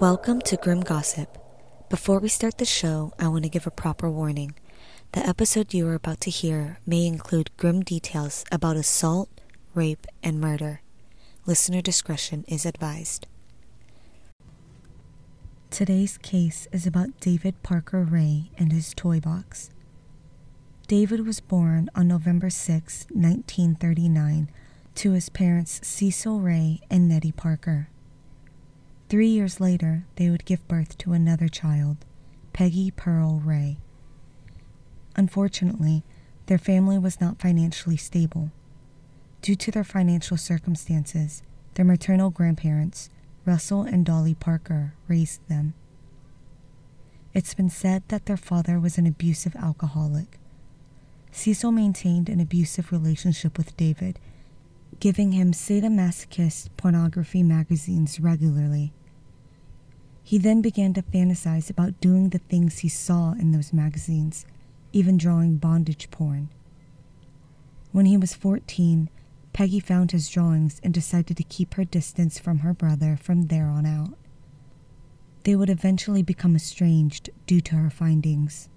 Welcome to Grim Gossip. Before we start the show, I want to give a proper warning. The episode you are about to hear may include grim details about assault, rape, and murder. Listener discretion is advised. Today's case is about David Parker Ray and his toy box. David was born on November 6, 1939, to his parents Cecil Ray and Nettie Parker. Three years later, they would give birth to another child, Peggy Pearl Ray. Unfortunately, their family was not financially stable. Due to their financial circumstances, their maternal grandparents, Russell and Dolly Parker, raised them. It's been said that their father was an abusive alcoholic. Cecil maintained an abusive relationship with David giving him sadomasochist pornography magazines regularly. He then began to fantasize about doing the things he saw in those magazines, even drawing bondage porn. When he was 14, Peggy found his drawings and decided to keep her distance from her brother from there on out. They would eventually become estranged due to her findings.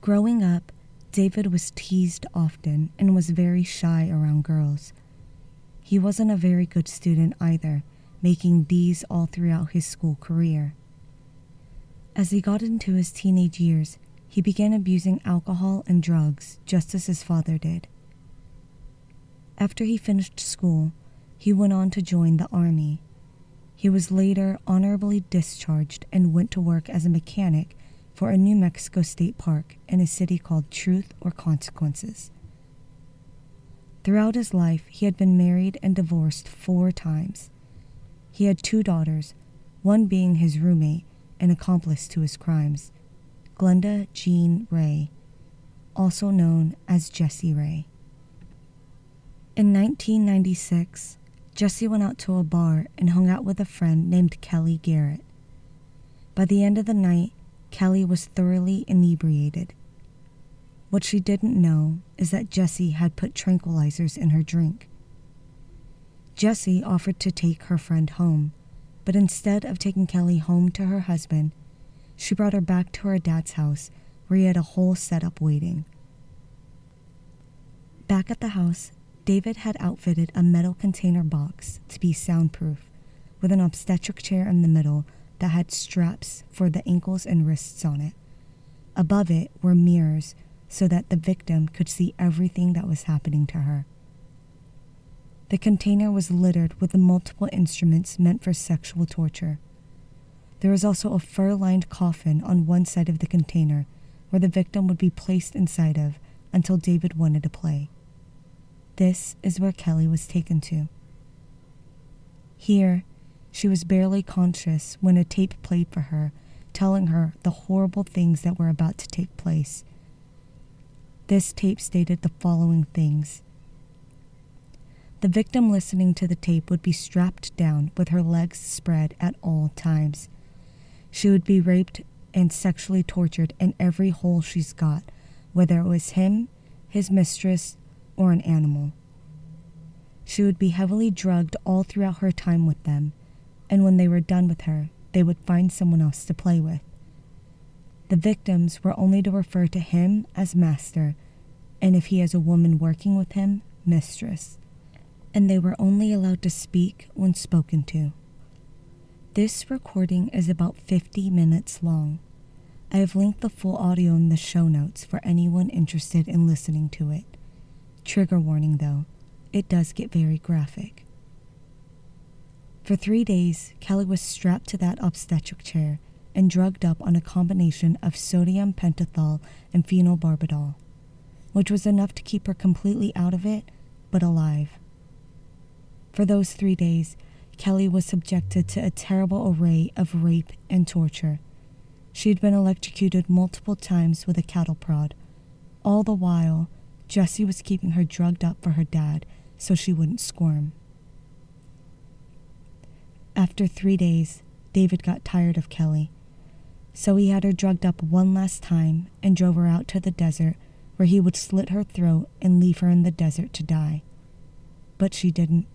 Growing up, David was teased often and was very shy around girls. He wasn't a very good student either, making D's all throughout his school career. As he got into his teenage years, he began abusing alcohol and drugs just as his father did. After he finished school, he went on to join the Army. He was later honorably discharged and went to work as a mechanic for a New Mexico state park in a city called Truth or Consequences. Throughout his life, he had been married and divorced four times. He had two daughters, one being his roommate and accomplice to his crimes, Glenda Jean Ray, also known as Jessie Ray. In 1996, Jesse went out to a bar and hung out with a friend named Kelly Garrett. By the end of the night, Kelly was thoroughly inebriated. What she didn't know is that Jessie had put tranquilizers in her drink. Jessie offered to take her friend home, but instead of taking Kelly home to her husband, she brought her back to her dad's house where he had a whole setup waiting. Back at the house, David had outfitted a metal container box to be soundproof, with an obstetric chair in the middle that had straps for the ankles and wrists on it. Above it were mirrors so that the victim could see everything that was happening to her. The container was littered with the multiple instruments meant for sexual torture. There was also a fur lined coffin on one side of the container where the victim would be placed inside of until David wanted to play. This is where Kelly was taken to. Here, she was barely conscious when a tape played for her, telling her the horrible things that were about to take place. This tape stated the following things. The victim listening to the tape would be strapped down with her legs spread at all times. She would be raped and sexually tortured in every hole she's got, whether it was him, his mistress, or an animal. She would be heavily drugged all throughout her time with them and when they were done with her, they would find someone else to play with. The victims were only to refer to him as master, and if he has a woman working with him, mistress, and they were only allowed to speak when spoken to. This recording is about 50 minutes long. I have linked the full audio in the show notes for anyone interested in listening to it. Trigger warning though, it does get very graphic. For three days, Kelly was strapped to that obstetric chair and drugged up on a combination of sodium pentothal and phenobarbital, which was enough to keep her completely out of it, but alive. For those three days, Kelly was subjected to a terrible array of rape and torture. She had been electrocuted multiple times with a cattle prod. All the while, Jessie was keeping her drugged up for her dad so she wouldn't squirm. After three days, David got tired of Kelly, so he had her drugged up one last time and drove her out to the desert where he would slit her throat and leave her in the desert to die. But she didn't.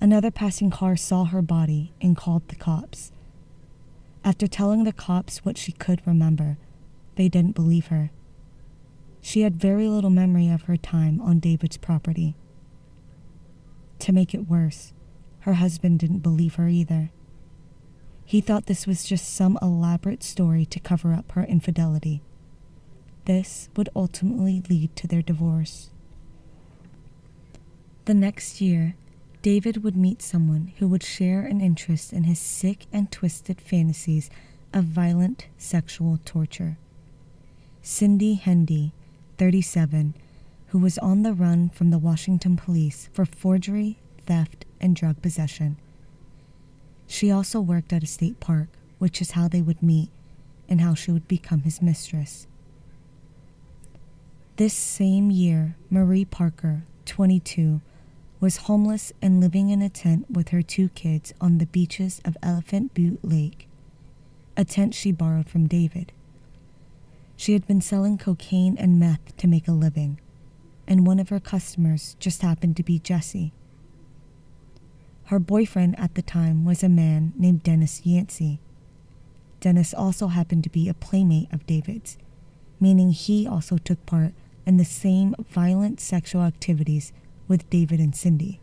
Another passing car saw her body and called the cops. After telling the cops what she could remember, they didn't believe her. She had very little memory of her time on David's property. To make it worse, her husband didn't believe her either. He thought this was just some elaborate story to cover up her infidelity. This would ultimately lead to their divorce. The next year, David would meet someone who would share an interest in his sick and twisted fantasies of violent sexual torture. Cindy Hendy, 37, who was on the run from the Washington police for forgery, theft, and drug possession. She also worked at a state park, which is how they would meet and how she would become his mistress. This same year, Marie Parker, 22, was homeless and living in a tent with her two kids on the beaches of Elephant Butte Lake, a tent she borrowed from David. She had been selling cocaine and meth to make a living, and one of her customers just happened to be Jesse. Her boyfriend at the time was a man named Dennis Yancy. Dennis also happened to be a playmate of David's, meaning he also took part in the same violent sexual activities with David and Cindy.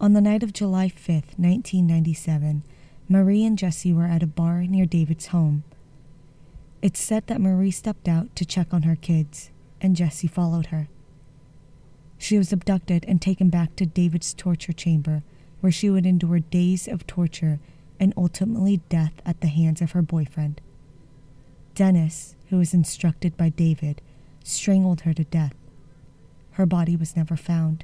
On the night of July 5th, 1997, Marie and Jesse were at a bar near David's home. It's said that Marie stepped out to check on her kids, and Jesse followed her. She was abducted and taken back to David's torture chamber, where she would endure days of torture and ultimately death at the hands of her boyfriend. Dennis, who was instructed by David, strangled her to death. Her body was never found.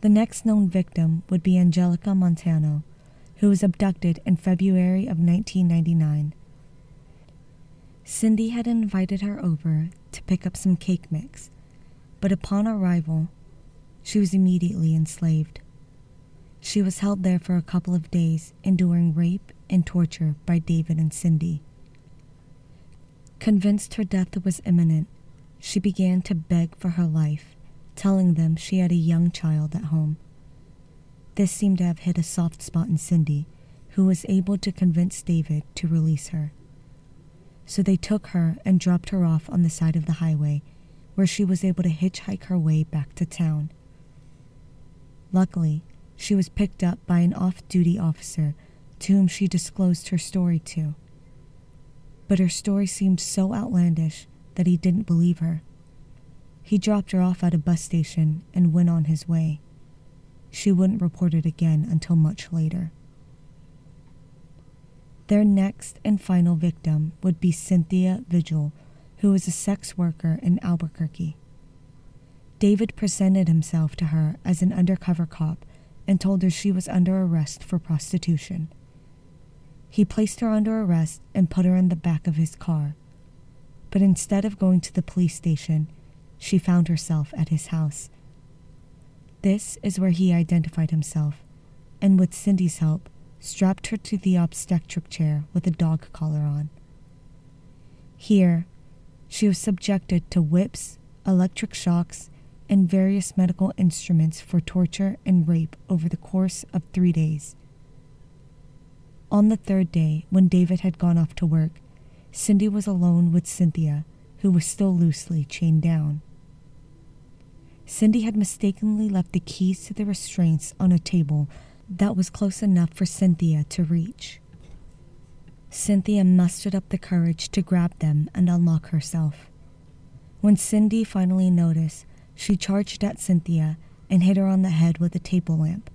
The next known victim would be Angelica Montano, who was abducted in February of 1999. Cindy had invited her over to pick up some cake mix, but upon arrival, she was immediately enslaved. She was held there for a couple of days, enduring rape and torture by David and Cindy. Convinced her death was imminent, she began to beg for her life, telling them she had a young child at home. This seemed to have hit a soft spot in Cindy, who was able to convince David to release her. So they took her and dropped her off on the side of the highway, where she was able to hitchhike her way back to town. Luckily, she was picked up by an off duty officer to whom she disclosed her story to. But her story seemed so outlandish that he didn't believe her. He dropped her off at a bus station and went on his way. She wouldn't report it again until much later. Their next and final victim would be Cynthia Vigil, who was a sex worker in Albuquerque. David presented himself to her as an undercover cop and told her she was under arrest for prostitution. He placed her under arrest and put her in the back of his car but instead of going to the police station, she found herself at his house. This is where he identified himself, and with Cindy's help, strapped her to the obstetric chair with a dog collar on. Here, she was subjected to whips, electric shocks, and various medical instruments for torture and rape over the course of three days. On the third day, when David had gone off to work, Cindy was alone with Cynthia, who was still loosely chained down. Cindy had mistakenly left the keys to the restraints on a table that was close enough for Cynthia to reach. Cynthia mustered up the courage to grab them and unlock herself. When Cindy finally noticed, she charged at Cynthia and hit her on the head with a table lamp.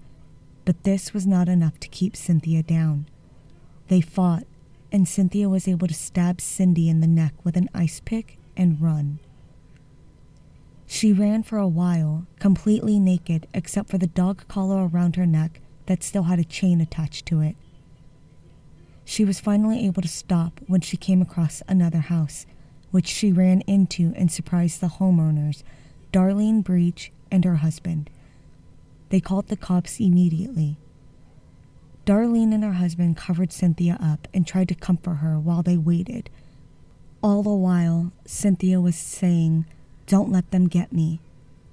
But this was not enough to keep Cynthia down. They fought and Cynthia was able to stab Cindy in the neck with an ice pick and run. She ran for a while, completely naked except for the dog collar around her neck that still had a chain attached to it. She was finally able to stop when she came across another house, which she ran into and surprised the homeowners, Darlene Breach and her husband. They called the cops immediately. Darlene and her husband covered Cynthia up and tried to comfort her while they waited. All the while, Cynthia was saying, Don't let them get me.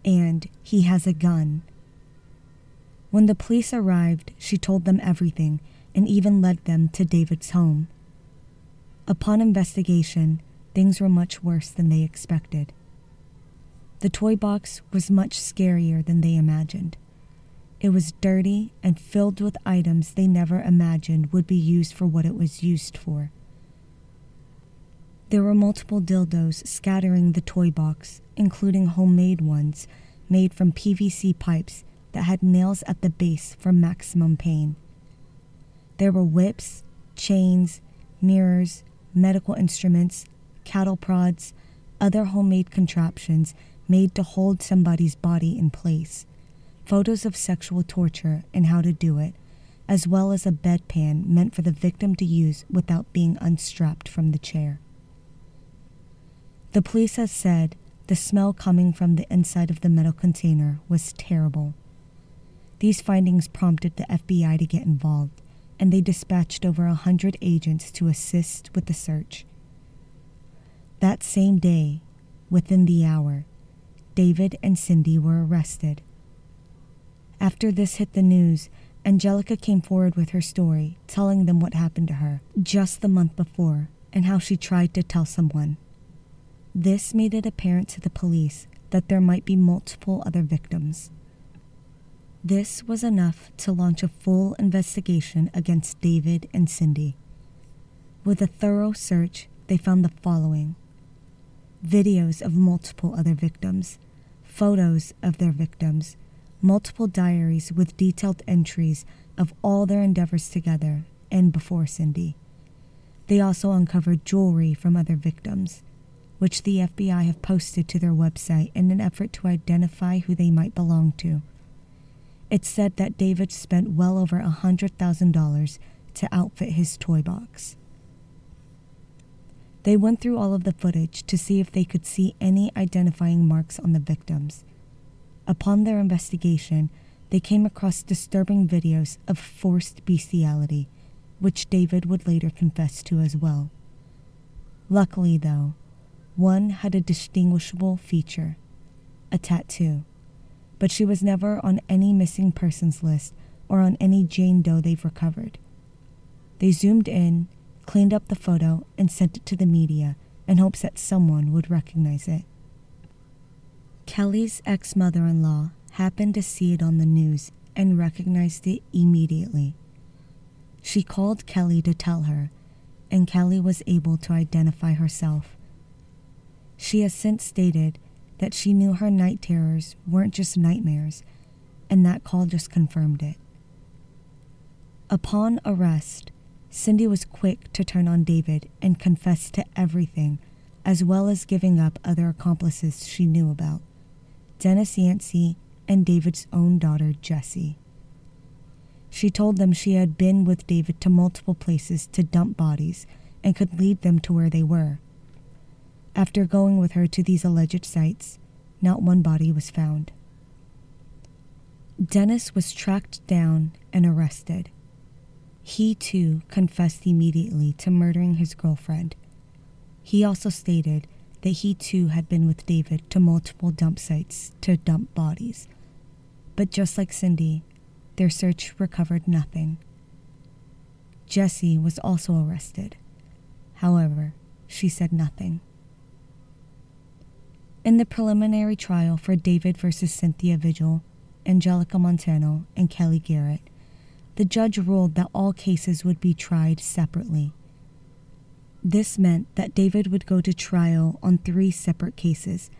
and he has a gun. When the police arrived, she told them everything and even led them to David's home. Upon investigation, things were much worse than they expected. The toy box was much scarier than they imagined. It was dirty and filled with items they never imagined would be used for what it was used for. There were multiple dildos scattering the toy box, including homemade ones made from PVC pipes that had nails at the base for maximum pain. There were whips, chains, mirrors, medical instruments, cattle prods, other homemade contraptions made to hold somebody's body in place, photos of sexual torture and how to do it, as well as a bedpan meant for the victim to use without being unstrapped from the chair. The police has said the smell coming from the inside of the metal container was terrible. These findings prompted the FBI to get involved, and they dispatched over a hundred agents to assist with the search. That same day, within the hour, David and Cindy were arrested. After this hit the news, Angelica came forward with her story, telling them what happened to her just the month before and how she tried to tell someone. This made it apparent to the police that there might be multiple other victims. This was enough to launch a full investigation against David and Cindy. With a thorough search, they found the following videos of multiple other victims, photos of their victims, multiple diaries with detailed entries of all their endeavors together and before Cindy. They also uncovered jewelry from other victims, which the FBI have posted to their website in an effort to identify who they might belong to. It's said that David spent well over a $100,000 to outfit his toy box. They went through all of the footage to see if they could see any identifying marks on the victims. Upon their investigation, they came across disturbing videos of forced bestiality, which David would later confess to as well. Luckily, though, one had a distinguishable feature a tattoo, but she was never on any missing persons list or on any Jane Doe they've recovered. They zoomed in, cleaned up the photo, and sent it to the media in hopes that someone would recognize it. Kelly's ex mother in law happened to see it on the news and recognized it immediately. She called Kelly to tell her, and Kelly was able to identify herself. She has since stated that she knew her night terrors weren't just nightmares, and that call just confirmed it. Upon arrest, Cindy was quick to turn on David and confess to everything, as well as giving up other accomplices she knew about Dennis Yancy and David's own daughter, Jessie. She told them she had been with David to multiple places to dump bodies and could lead them to where they were. After going with her to these alleged sites, not one body was found. Dennis was tracked down and arrested. He too confessed immediately to murdering his girlfriend. He also stated that he too had been with David to multiple dump sites to dump bodies. But just like Cindy, their search recovered nothing. Jessie was also arrested. However, she said nothing. In the preliminary trial for David versus Cynthia Vigil, Angelica Montano, and Kelly Garrett, the judge ruled that all cases would be tried separately. This meant that David would go to trial on three separate cases,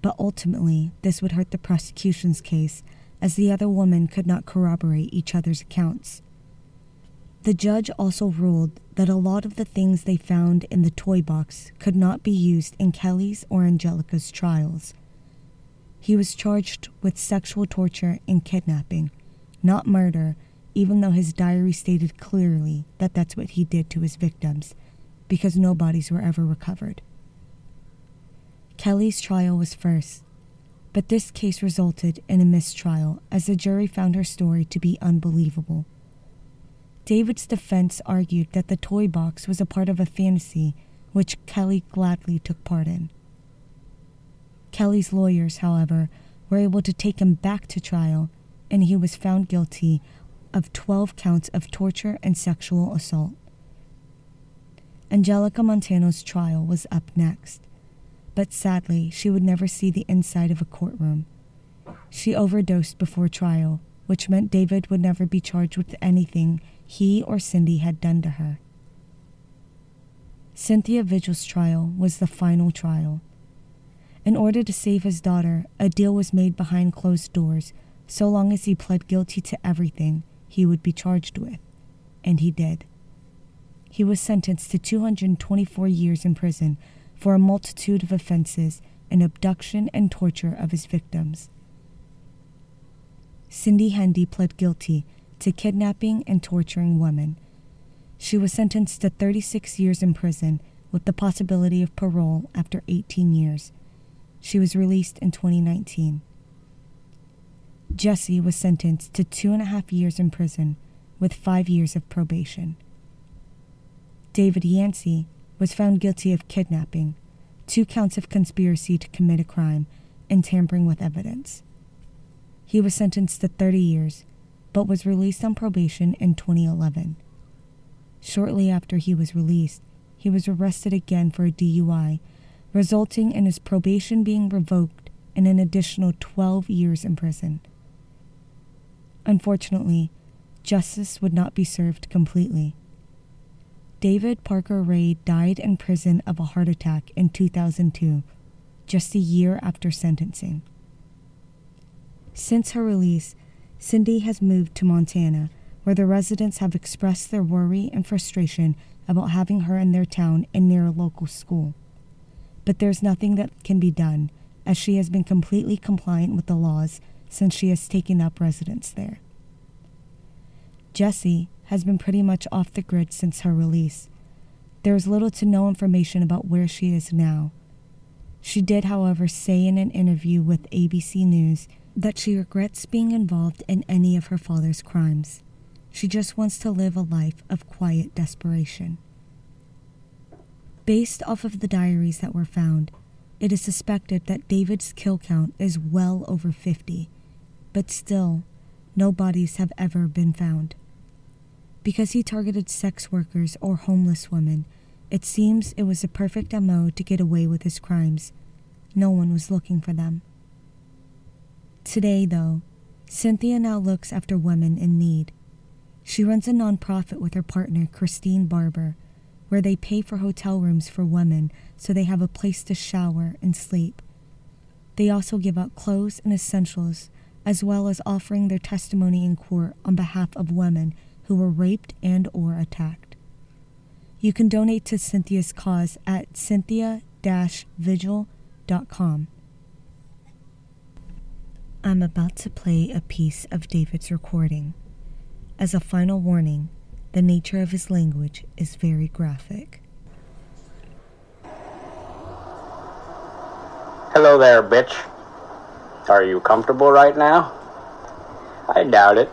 but ultimately, this would hurt the prosecution's case as the other women could not corroborate each other's accounts. The judge also ruled that a lot of the things they found in the toy box could not be used in Kelly's or Angelica's trials. He was charged with sexual torture and kidnapping, not murder, even though his diary stated clearly that that's what he did to his victims, because no bodies were ever recovered. Kelly's trial was first, but this case resulted in a mistrial as the jury found her story to be unbelievable. David's defense argued that the toy box was a part of a fantasy which Kelly gladly took part in. Kelly's lawyers, however, were able to take him back to trial, and he was found guilty of 12 counts of torture and sexual assault. Angelica Montano's trial was up next, but sadly, she would never see the inside of a courtroom. She overdosed before trial, which meant David would never be charged with anything he or Cindy had done to her. Cynthia Vigil's trial was the final trial. In order to save his daughter, a deal was made behind closed doors. So long as he pled guilty to everything, he would be charged with. And he did. He was sentenced to 224 years in prison for a multitude of offenses and abduction and torture of his victims. Cindy Hendy pled guilty to kidnapping and torturing women she was sentenced to 36 years in prison with the possibility of parole after 18 years. She was released in 2019. Jesse was sentenced to two and a half years in prison with five years of probation. David Yancy was found guilty of kidnapping, two counts of conspiracy to commit a crime, and tampering with evidence. He was sentenced to 30 years, but was released on probation in 2011. Shortly after he was released, he was arrested again for a DUI, resulting in his probation being revoked and an additional 12 years in prison. Unfortunately, justice would not be served completely. David Parker Ray died in prison of a heart attack in 2002, just a year after sentencing. Since her release, Cindy has moved to Montana where the residents have expressed their worry and frustration about having her in their town and near a local school. But there's nothing that can be done, as she has been completely compliant with the laws since she has taken up residence there. Jessie has been pretty much off the grid since her release. There is little to no information about where she is now. She did, however, say in an interview with ABC News that she regrets being involved in any of her father's crimes. She just wants to live a life of quiet desperation. Based off of the diaries that were found, it is suspected that David's kill count is well over 50, but still, no bodies have ever been found. Because he targeted sex workers or homeless women, it seems it was a perfect MO to get away with his crimes. No one was looking for them. Today, though, Cynthia now looks after women in need. She runs a nonprofit with her partner, Christine Barber, where they pay for hotel rooms for women so they have a place to shower and sleep. They also give out clothes and essentials, as well as offering their testimony in court on behalf of women who were raped and or attacked. You can donate to Cynthia's cause at cynthia-vigil.com. I'm about to play a piece of David's recording. As a final warning, the nature of his language is very graphic. Hello there, bitch. Are you comfortable right now? I doubt it.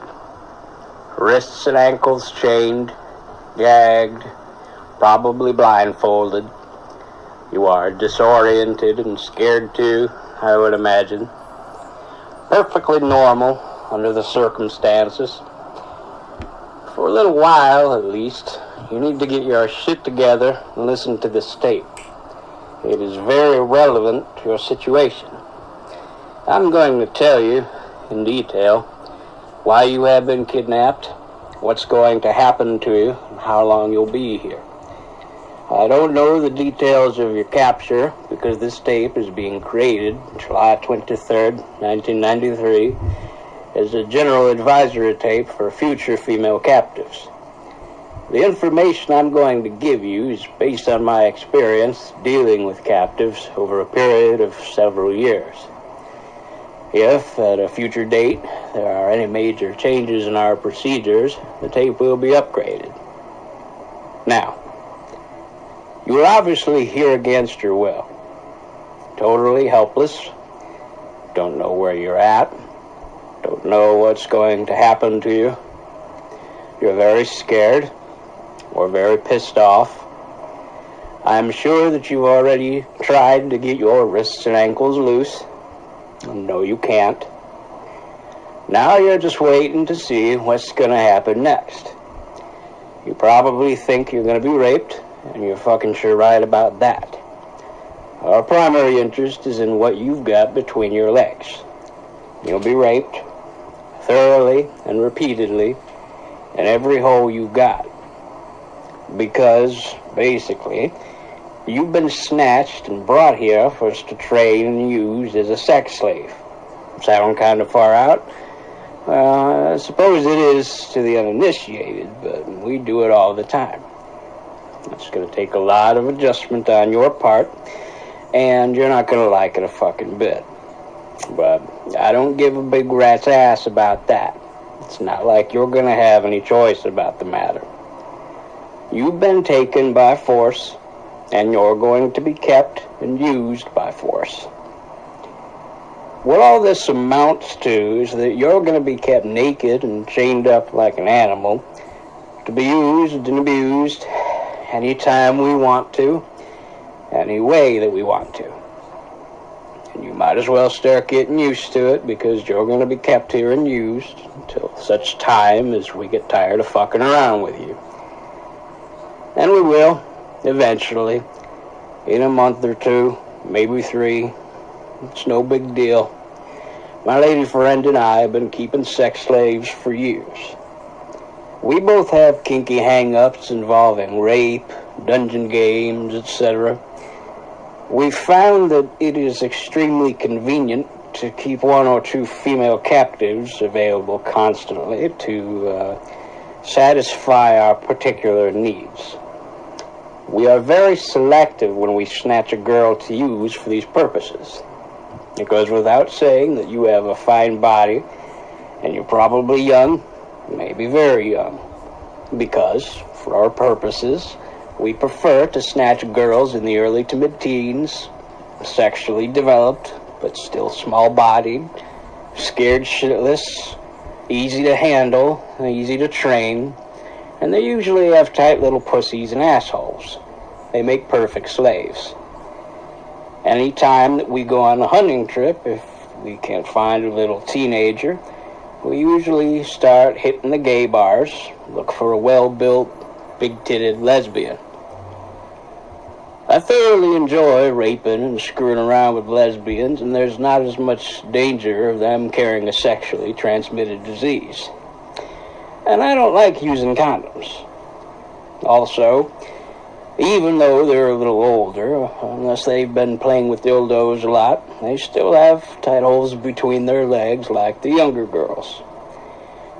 Wrists and ankles chained, gagged, probably blindfolded. You are disoriented and scared too, I would imagine. Perfectly normal under the circumstances for a little while at least, you need to get your shit together and listen to this tape. It is very relevant to your situation. I'm going to tell you in detail why you have been kidnapped, what's going to happen to you, and how long you'll be here. I don't know the details of your capture because this tape is being created July 23rd, 1993 as a general advisory tape for future female captives. The information I'm going to give you is based on my experience dealing with captives over a period of several years. If, at a future date, there are any major changes in our procedures, the tape will be upgraded. Now, you are obviously here against your will. Totally helpless, don't know where you're at, don't know what's going to happen to you. You're very scared or very pissed off. I'm sure that you've already tried to get your wrists and ankles loose. No, you can't. Now you're just waiting to see what's going to happen next. You probably think you're going to be raped, and you're fucking sure right about that. Our primary interest is in what you've got between your legs. You'll be raped thoroughly and repeatedly in every hole you've got. Because, basically, you've been snatched and brought here for us to train and use as a sex slave. Sound kind of far out? Uh, I suppose it is to the uninitiated, but we do it all the time. It's going to take a lot of adjustment on your part, and you're not going to like it a fucking bit. But I don't give a big rat's ass about that. It's not like you're going to have any choice about the matter. You've been taken by force, and you're going to be kept and used by force. What all this amounts to is that you're going to be kept naked and chained up like an animal to be used and abused anytime we want to, any way that we want to. And you might as well start getting used to it because you're going to be kept here and used until such time as we get tired of fucking around with you. And we will, eventually, in a month or two, maybe three. It's no big deal. My lady friend and I have been keeping sex slaves for years. We both have kinky hang-ups involving rape, dungeon games, etc. We found that it is extremely convenient to keep one or two female captives available constantly to uh, satisfy our particular needs. We are very selective when we snatch a girl to use for these purposes. It goes without saying that you have a fine body and you're probably young, maybe very young, because, for our purposes, we prefer to snatch girls in the early to mid teens, sexually developed, but still small bodied, scared shitless, easy to handle, easy to train, and they usually have tight little pussies and assholes. They make perfect slaves. Any time that we go on a hunting trip, if we can't find a little teenager, we usually start hitting the gay bars, look for a well built, big titted lesbian. I thoroughly enjoy raping and screwing around with lesbians, and there's not as much danger of them carrying a sexually transmitted disease. And I don't like using condoms. Also, even though they're a little older, unless they've been playing with dildos a lot, they still have tight holes between their legs like the younger girls.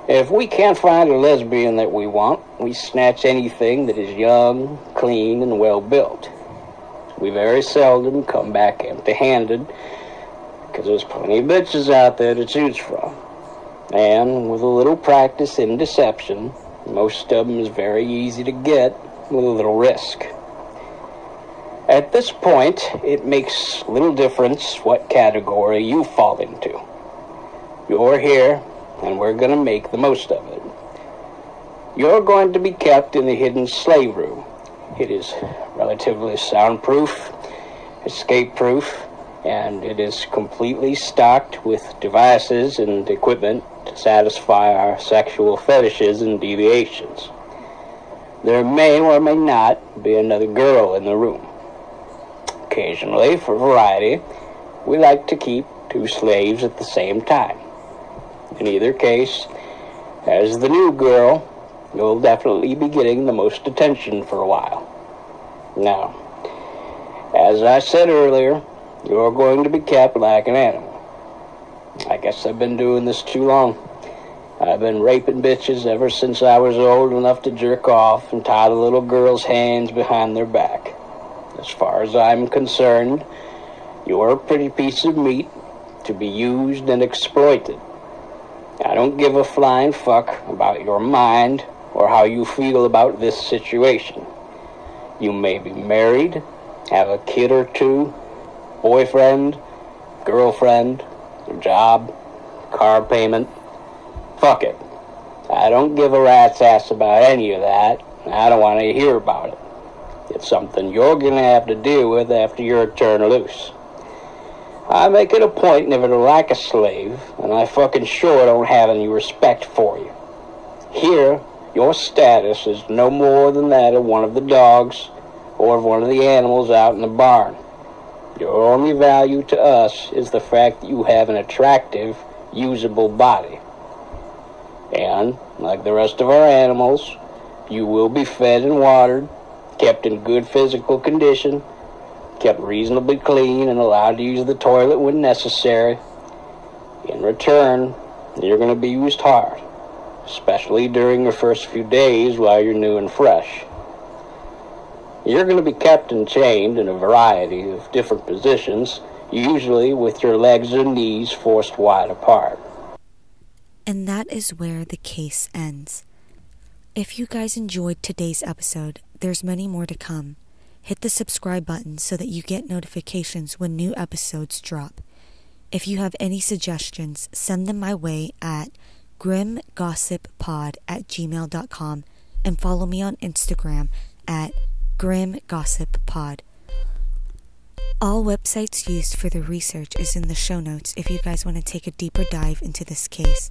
If we can't find a lesbian that we want, we snatch anything that is young, clean, and well built. We very seldom come back empty handed because there's plenty of bitches out there to choose from. And with a little practice in deception, most of them is very easy to get with a little risk. At this point, it makes little difference what category you fall into. You're here, and we're going to make the most of it. You're going to be kept in the hidden slave room. It is relatively soundproof, escape proof, and it is completely stocked with devices and equipment to satisfy our sexual fetishes and deviations. There may or may not be another girl in the room. Occasionally, for variety, we like to keep two slaves at the same time. In either case, as the new girl, you'll definitely be getting the most attention for a while. Now, as I said earlier, you're going to be kept like an animal. I guess I've been doing this too long. I've been raping bitches ever since I was old enough to jerk off and tie the little girls' hands behind their back. As far as I'm concerned, you're a pretty piece of meat to be used and exploited. I don't give a flying fuck about your mind or how you feel about this situation. You may be married, have a kid or two, boyfriend, girlfriend, job, car payment, Fuck it. I don't give a rat's ass about any of that. I don't want to hear about it. It's something you're going to have to deal with after you're turned loose. I make it a point never to like a slave, and I fucking sure don't have any respect for you. Here, your status is no more than that of one of the dogs or of one of the animals out in the barn. Your only value to us is the fact that you have an attractive, usable body. And, like the rest of our animals, you will be fed and watered, kept in good physical condition, kept reasonably clean, and allowed to use the toilet when necessary. In return, you're going to be used hard, especially during your first few days while you're new and fresh. You're going to be kept and chained in a variety of different positions, usually with your legs and knees forced wide apart. And that is where the case ends. If you guys enjoyed today's episode, there's many more to come. Hit the subscribe button so that you get notifications when new episodes drop. If you have any suggestions, send them my way at grimgossippod at gmail.com and follow me on Instagram at grimgossippod. All websites used for the research is in the show notes if you guys want to take a deeper dive into this case.